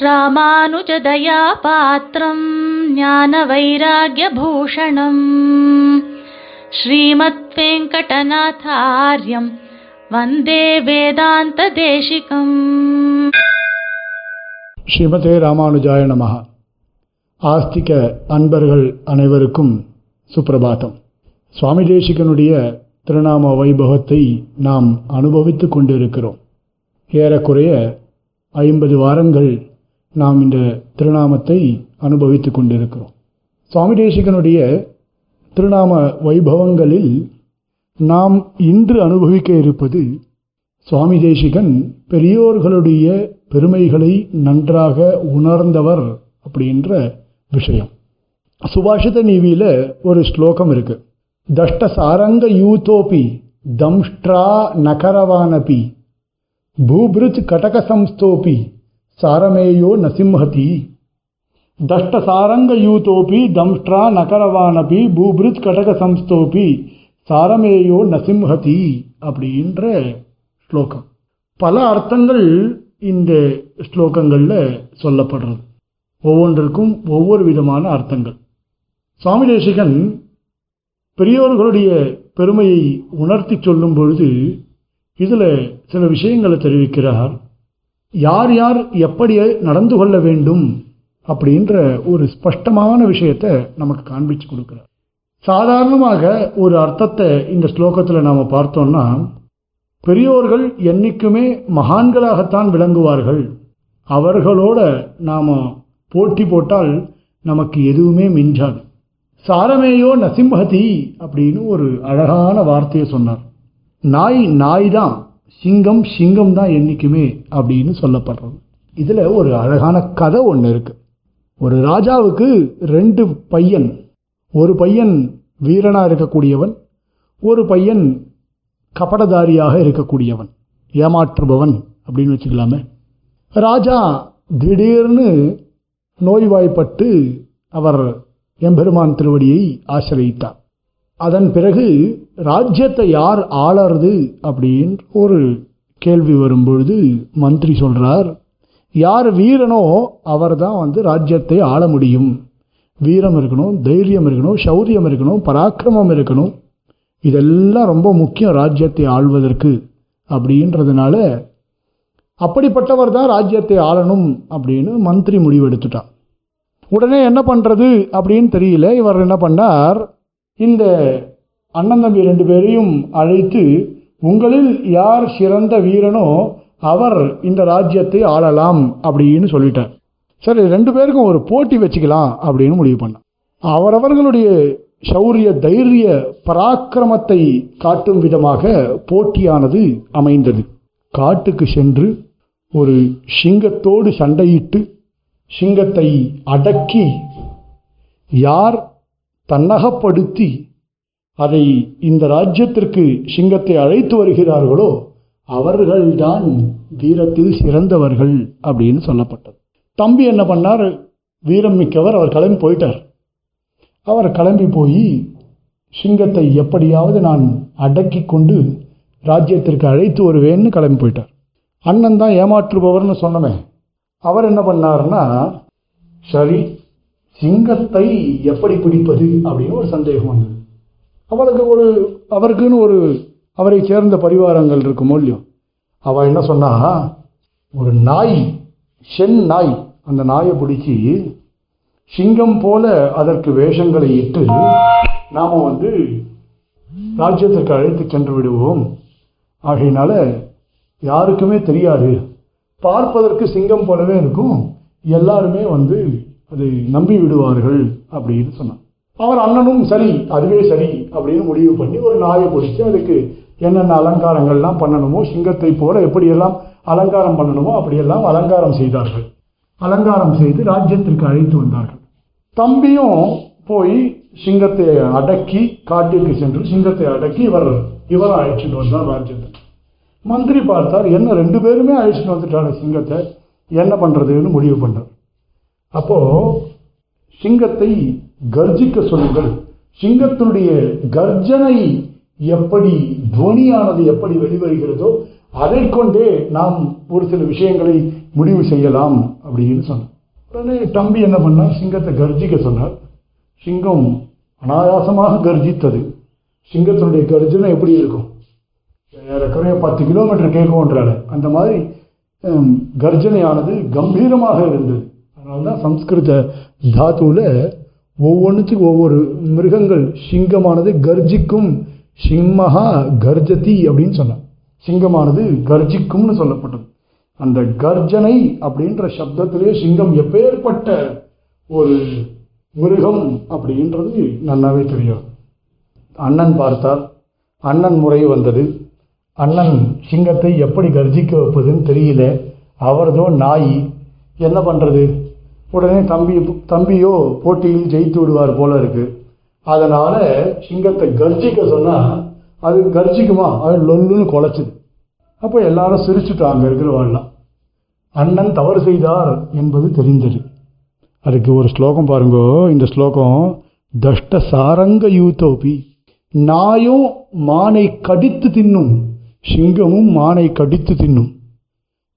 ராமானுஜதயா பாத்திரம் ஞான வைராகியபூஷணம் ஸ்ரீமத் வெங்கடநாதாரியம் வந்தே வேதாந்த தேசிகம் ஸ்ரீமதே ராமானுஜாய நமக ஆஸ்திக அன்பர்கள் அனைவருக்கும் சுப்பிரபாதம் சுவாமி தேசிகனுடைய திருநாம வைபவத்தை நாம் அனுபவித்துக் கொண்டிருக்கிறோம். ஏறக்குறைய ஐம்பது வாரங்கள் நாம் இந்த திருநாமத்தை அனுபவித்துக் கொண்டிருக்கிறோம். சுவாமி தேசிகனுடைய திருநாம வைபவங்களில் நாம் இன்று அனுபவிக்க இருப்பது சுவாமி தேசிகன் பெரியோர்களுடைய பெருமைகளை நன்றாக உணர்ந்தவர் அப்படின்ற விஷயம். சுபாஷித நீவியில் ஒரு ஸ்லோகம் இருக்கு. தஷ்ட சாரங்க யூதோபி தம்ஷ்ட்ரா நகரவானபி பூபிருத் கடக சம்ஸ்தோபி சாரமேயோ நசிம்ஹதி தஷ்ட சாரங்க யூதோபி தம்ஷ்ட்ரா நகரவானபி பூபிருத் கடக சம்ஸ்தோபி சாரமேயோ நசிம்ஹதி அப்படின்ற ஸ்லோகம். பல அர்த்தங்கள் இந்த ஸ்லோகங்களில் சொல்லப்படுறது. ஒவ்வொன்றிற்கும் ஒவ்வொரு விதமான அர்த்தங்கள். சுவாமி தேசிகன் பெரியோர்களுடைய பெருமையை உணர்த்தி சொல்லும் பொழுது இதில் சில விஷயங்களை தெரிவிக்கிறார். யார் யார் எப்படி நடந்து கொள்ள வேண்டும் அப்படின்ற ஒரு ஸ்பஷ்டமான விஷயத்தை நமக்கு காண்பிச்சு கொடுக்குறார். சாதாரணமாக ஒரு அர்த்தத்தை இந்த ஸ்லோகத்தில் நாம் பார்த்தோம்னா பெரியோர்கள் என்றைக்குமே மகான்களாகத்தான் விளங்குவார்கள். அவர்களோட நாம் போட்டி போட்டால் நமக்கு எதுவுமே மிஞ்சாது. சாரமேயோ நசிம்ஹதி அப்படின்னு ஒரு அழகான வார்த்தையை சொன்னார். நாய் நாய் தான். சிங்கம் சிங்கம் தான் என்றைக்குமே அப்படின்னு சொல்லப்படுறது. இதில் ஒரு அழகான கதை ஒன்று இருக்குது ஒரு ராஜாவுக்கு ரெண்டு பையன். ஒரு பையன் வீரனாக இருக்கக்கூடியவன் ஒரு பையன் கபடதாரியாக இருக்கக்கூடியவன் ஏமாற்றுபவன் அப்படின்னு வச்சுக்கலாமே. ராஜா திடீர்னு நோய்வாய்ப்பட்டு அவர் எம்பெருமான் திருவடியை ஆசிரியித்தார். அதன் பிறகு ராஜ்யத்தை யார் ஆளறது அப்படின்னு ஒரு கேள்வி வரும்பொழுது மந்திரி சொல்கிறார் யார் வீரனோ அவர் தான் வந்து ராஜ்யத்தை ஆள முடியும். வீரம் இருக்கணும் தைரியம் இருக்கணும் சௌரியம் இருக்கணும் பராக்கிரமம் இருக்கணும். இதெல்லாம் ரொம்ப முக்கியம் ராஜ்யத்தை ஆள்வதற்கு. அப்படின்றதுனால அப்படிப்பட்டவர் தான் ராஜ்யத்தை ஆளணும் அப்படின்னு மந்திரி முடிவெடுத்துட்டான். உடனே என்ன பண்ணுறது அப்படின்னு தெரியல. இவர் என்ன பண்ணார் இந்த அண்ணன் தம்பி ரெண்டு பேரையும் அழைத்து உங்களில் யார் சிறந்த வீரனோ அவர் இந்த ராஜ்யத்தை ஆளலாம் அப்படின்னு சொல்லிட்டார். சரி ரெண்டு பேருக்கும் ஒரு போட்டி வச்சுக்கலாம் அப்படின்னு முடிவு பண்ணார் அவரவர்களுடைய சௌரிய தைரிய பராக்கிரமத்தை காட்டும் விதமாக போட்டியானது அமைந்தது. காட்டுக்கு சென்று ஒரு சிங்கத்தோடு சண்டையிட்டு சிங்கத்தை அடக்கி யார் தன்னகப்படுத்தி அதை இந்த ராஜ்யத்திற்கு சிங்கத்தை அழைத்து வருகிறார்களோ அவர்கள்தான் வீரத்தில் சிறந்தவர்கள் அப்படின்னு சொல்லப்பட்டது. தம்பி என்ன பண்ணார்? வீரம் மிக்கவர் அவர் கிளம்பி போயிட்டார். அவர் கிளம்பி போய் சிங்கத்தை எப்படியாவது நான் அடக்கி கொண்டு ராஜ்யத்திற்கு அழைத்து வருவேன்னு கிளம்பி போயிட்டார். அண்ணன் தான் ஏமாற்றுபவர்னு சொன்னமே. அவர் என்ன பண்ணார்னா சரி சிங்கத்தை எப்படி பிடிப்பது அப்படின்னு ஒரு சந்தேகம் வந்தது. அவளுக்கு ஒரு அவருக்குன்னு ஒரு அவரை சேர்ந்த பரிவாரங்கள் இருக்குமோ இல்லையோ அவள் என்ன சொன்னா ஒரு நாய் சென் நாய் அந்த நாயை பிடிச்சி சிங்கம் போல அதற்கு வேஷங்களை இட்டு நாம் வந்து ராஜ்யத்திற்கு அழைத்து சென்று விடுவோம். ஆகையினால யாருக்குமே தெரியாது. பார்ப்பதற்கு சிங்கம் போலவே இருக்கும். எல்லாருமே வந்து அதை நம்பி விடுவார்கள் அப்படின்னு சொன்னான். அவர் அண்ணனும் சரி அதுவே சரி அப்படின்னு முடிவு பண்ணி ஒரு நாயை பிடிச்சி அதுக்கு என்னென்ன அலங்காரங்கள்லாம் பண்ணணுமோ சிங்கத்தை போல எப்படியெல்லாம் அலங்காரம் பண்ணணுமோ அப்படியெல்லாம் அலங்காரம் செய்தார்கள். அலங்காரம் செய்து ராஜ்யத்திற்கு அழைத்து வந்தார்கள். தம்பியும் போய் சிங்கத்தை அடக்கி காட்டிற்கு சென்று சிங்கத்தை அடக்கி இவர் இவரை அழைச்சிட்டு வந்தார் ராஜ்யத்தை மந்திரி பார்த்தார் என்ன ரெண்டு பேருமே அழைச்சிட்டு வந்துட்டாங்க சிங்கத்தை. என்ன பண்ணுறதுன்னு முடிவு பண்ணுறார் அப்போ சிங்கத்தை கர்ஜிக்க சொல்லுங்கள். சிங்கத்தினுடைய கர்ஜனை எப்படி துவனியானது எப்படி வெளிவருகிறதோ அதை கொண்டே நாம் ஒரு சில விஷயங்களை முடிவு செய்யலாம் அப்படின்னு சொன்னார். உடனே தம்பி என்ன பண்ணார்? சிங்கத்தை கர்ஜிக்க சொன்னார். சிங்கம் அனாயாசமாக கர்ஜித்தது. சிங்கத்தினுடைய கர்ஜனை எப்படி இருக்கும்? ஏறக்குறைய பத்து கிலோமீட்டர் கேட்கும்ன்றாரு அந்த மாதிரி கர்ஜனையானது கம்பீரமாக இருந்தது. அதனால தான் சம்ஸ்கிருத தாத்துவில் ஒவ்வொன்றுத்துக்கும் ஒவ்வொரு மிருகங்கள் சிங்கமானது கர்ஜிக்கும் சிம்மஹா கர்ஜதி அப்படின்னு சொன்னான் சிங்கமானது கர்ஜிக்கும்னு சொல்லப்பட்டது. அந்த கர்ஜனை அப்படின்ற சப்தத்திலே சிங்கம் எப்பேற்பட்ட ஒரு மிருகம் அப்படின்றது நல்லாவே தெரியும். அண்ணன் பார்த்தார். அண்ணன் முறை வந்தது. அண்ணன் சிங்கத்தை எப்படி கர்ஜிக்க வைப்பதுன்னு தெரியல. அவர்தோ நாய். என்ன பண்ணுறது உடனே தம்பி தம்பியோ போட்டியில் ஜெயித்து விடுவார் போல இருக்கு. அதனால சிங்கத்தை கர்ஜிக்க சொன்னா அது கர்ஜிக்குமா? அது லொல்லுன்னு குலைச்சுது அப்போ எல்லாரும் சிரிச்சுட்டாங்க இருக்கிறவாள்லாம் அண்ணன் தவறு செய்தார் என்பது தெரிந்தது. அதுக்கு ஒரு ஸ்லோகம் பாருங்க. இந்த ஸ்லோகம் தஷ்ட சாரங்க யூத்தோபி நாயும் மானை கடித்து தின்னும் சிங்கமும் மானை கடித்து தின்னும்.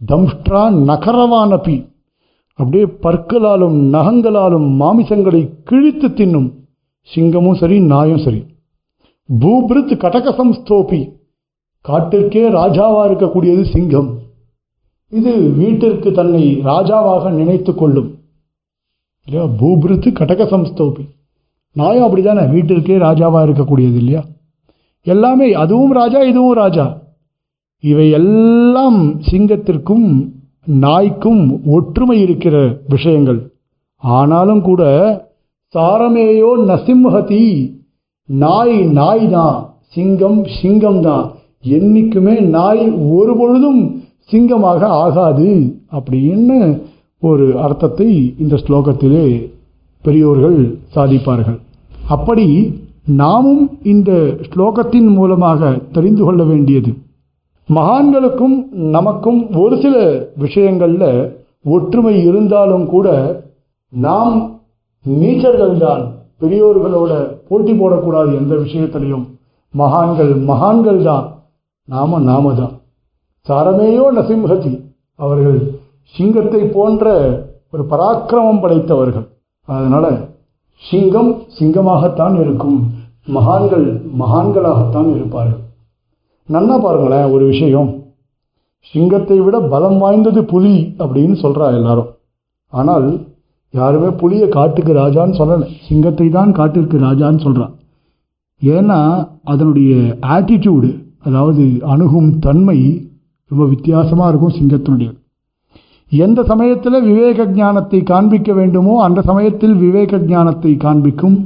தம்ஷ்ட்ரா நகரவானபி அப்படியே பற்களாலும் நகங்களாலும் மாமிசங்களை கிழித்து தின்னும். சிங்கமும் சரி நாயும் சரி. பூபிருத் கடகசம்ஸ்தோபி காட்டிற்கே ராஜாவாக இருக்கக்கூடியது சிங்கம். இது வீட்டிற்கு தன்னை ராஜாவாக நினைத்து கொள்ளும். இல்லையா? பூபிருத்து கடகசம்ஸ்தோபி நாயும் அப்படிதானே வீட்டிற்கே ராஜாவாக இருக்கக்கூடியது இல்லையா? எல்லாமே அதுவும் ராஜா இதுவும் ராஜா. இவை எல்லாம் சிங்கத்திற்கும் நாய்க்கும் ஒற்றுமை இருக்கிற விஷயங்கள். ஆனாலும் கூட சாரமேயோ நசிம்ஹதி நாய் நாய் தான் சிங்கம் சிங்கம் தான் என்றைக்குமே நாய் ஒரு பொழுதும் சிங்கமாக ஆகாது அப்படின்னு ஒரு அர்த்தத்தை இந்த ஸ்லோகத்திலே பெரியோர்கள் சாதிப்பார்கள். அப்படி நாமும் இந்த ஸ்லோகத்தின் மூலமாக தெரிந்து கொள்ள வேண்டியது. மகான்களுக்கும் நமக்கும் ஒரு சில விஷயங்களில் ஒற்றுமை இருந்தாலும் கூட நாம் நீச்சர்கள் தான் பெரியோர்களோட போட்டி போடக்கூடாது எந்த விஷயத்திலையும். மகான்கள் மகான்கள் தான் நாம நாம தான் சாரமேயோ நசிம்ஹதி அவர்கள் சிங்கத்தை போன்ற ஒரு பராக்கிரமம் படைத்தவர்கள். அதனால் சிங்கம் சிங்கமாகத்தான் இருக்கும். மகான்கள் மகான்களாகத்தான் இருப்பார்கள். நன்னா பாருங்களேன் ஒரு விஷயம். சிங்கத்தை விட பலம் வாய்ந்தது புலி அப்படின்னு சொல்கிறா எல்லாரும். ஆனால் யாருமே புலியை காட்டுக்கு ராஜான்னு சொல்லலை. சிங்கத்தை தான் காட்டிற்கு ராஜான்னு சொல்கிறான் ஏன்னா அதனுடைய ஆட்டிடியூடு அதாவது அணுகும் தன்மை ரொம்ப வித்தியாசமாக இருக்கும் சிங்கத்தினுடைய. எந்த சமயத்தில் விவேக ஞானத்தை காண்பிக்க வேண்டுமோ அந்த சமயத்தில் விவேக ஞானத்தை காண்பிக்கும்.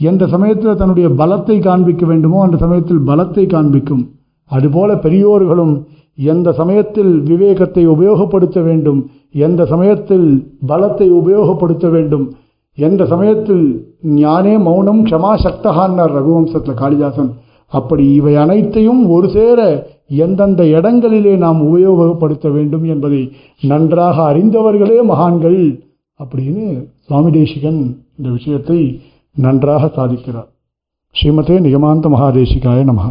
எந்த சமயத்தில் தன்னுடைய பலத்தை காண்பிக்க வேண்டுமோ அந்த சமயத்தில் பலத்தை காண்பிக்கும். அதுபோல பெரியோர்களும் எந்த சமயத்தில் விவேகத்தை உபயோகப்படுத்த வேண்டும் எந்த சமயத்தில் பலத்தை உபயோகப்படுத்த வேண்டும் எந்த சமயத்தில் ஞானே மௌனம் க்ஷமா சக்தகான்னார் ரகுவம்சத்தில் காளிதாசன் அப்படி இவை அனைத்தையும் ஒரு சேர எந்தெந்த இடங்களிலே நாம் உபயோகப்படுத்த வேண்டும் என்பதை நன்றாக அறிந்தவர்களே மகான்கள் அப்படின்னு சுவாமி தேசிகன் இந்த விஷயத்தை நன்றாக சாதிக்கிறார். ஸ்ரீமதே நிகமாந்த மகாதேசிகாய நமகா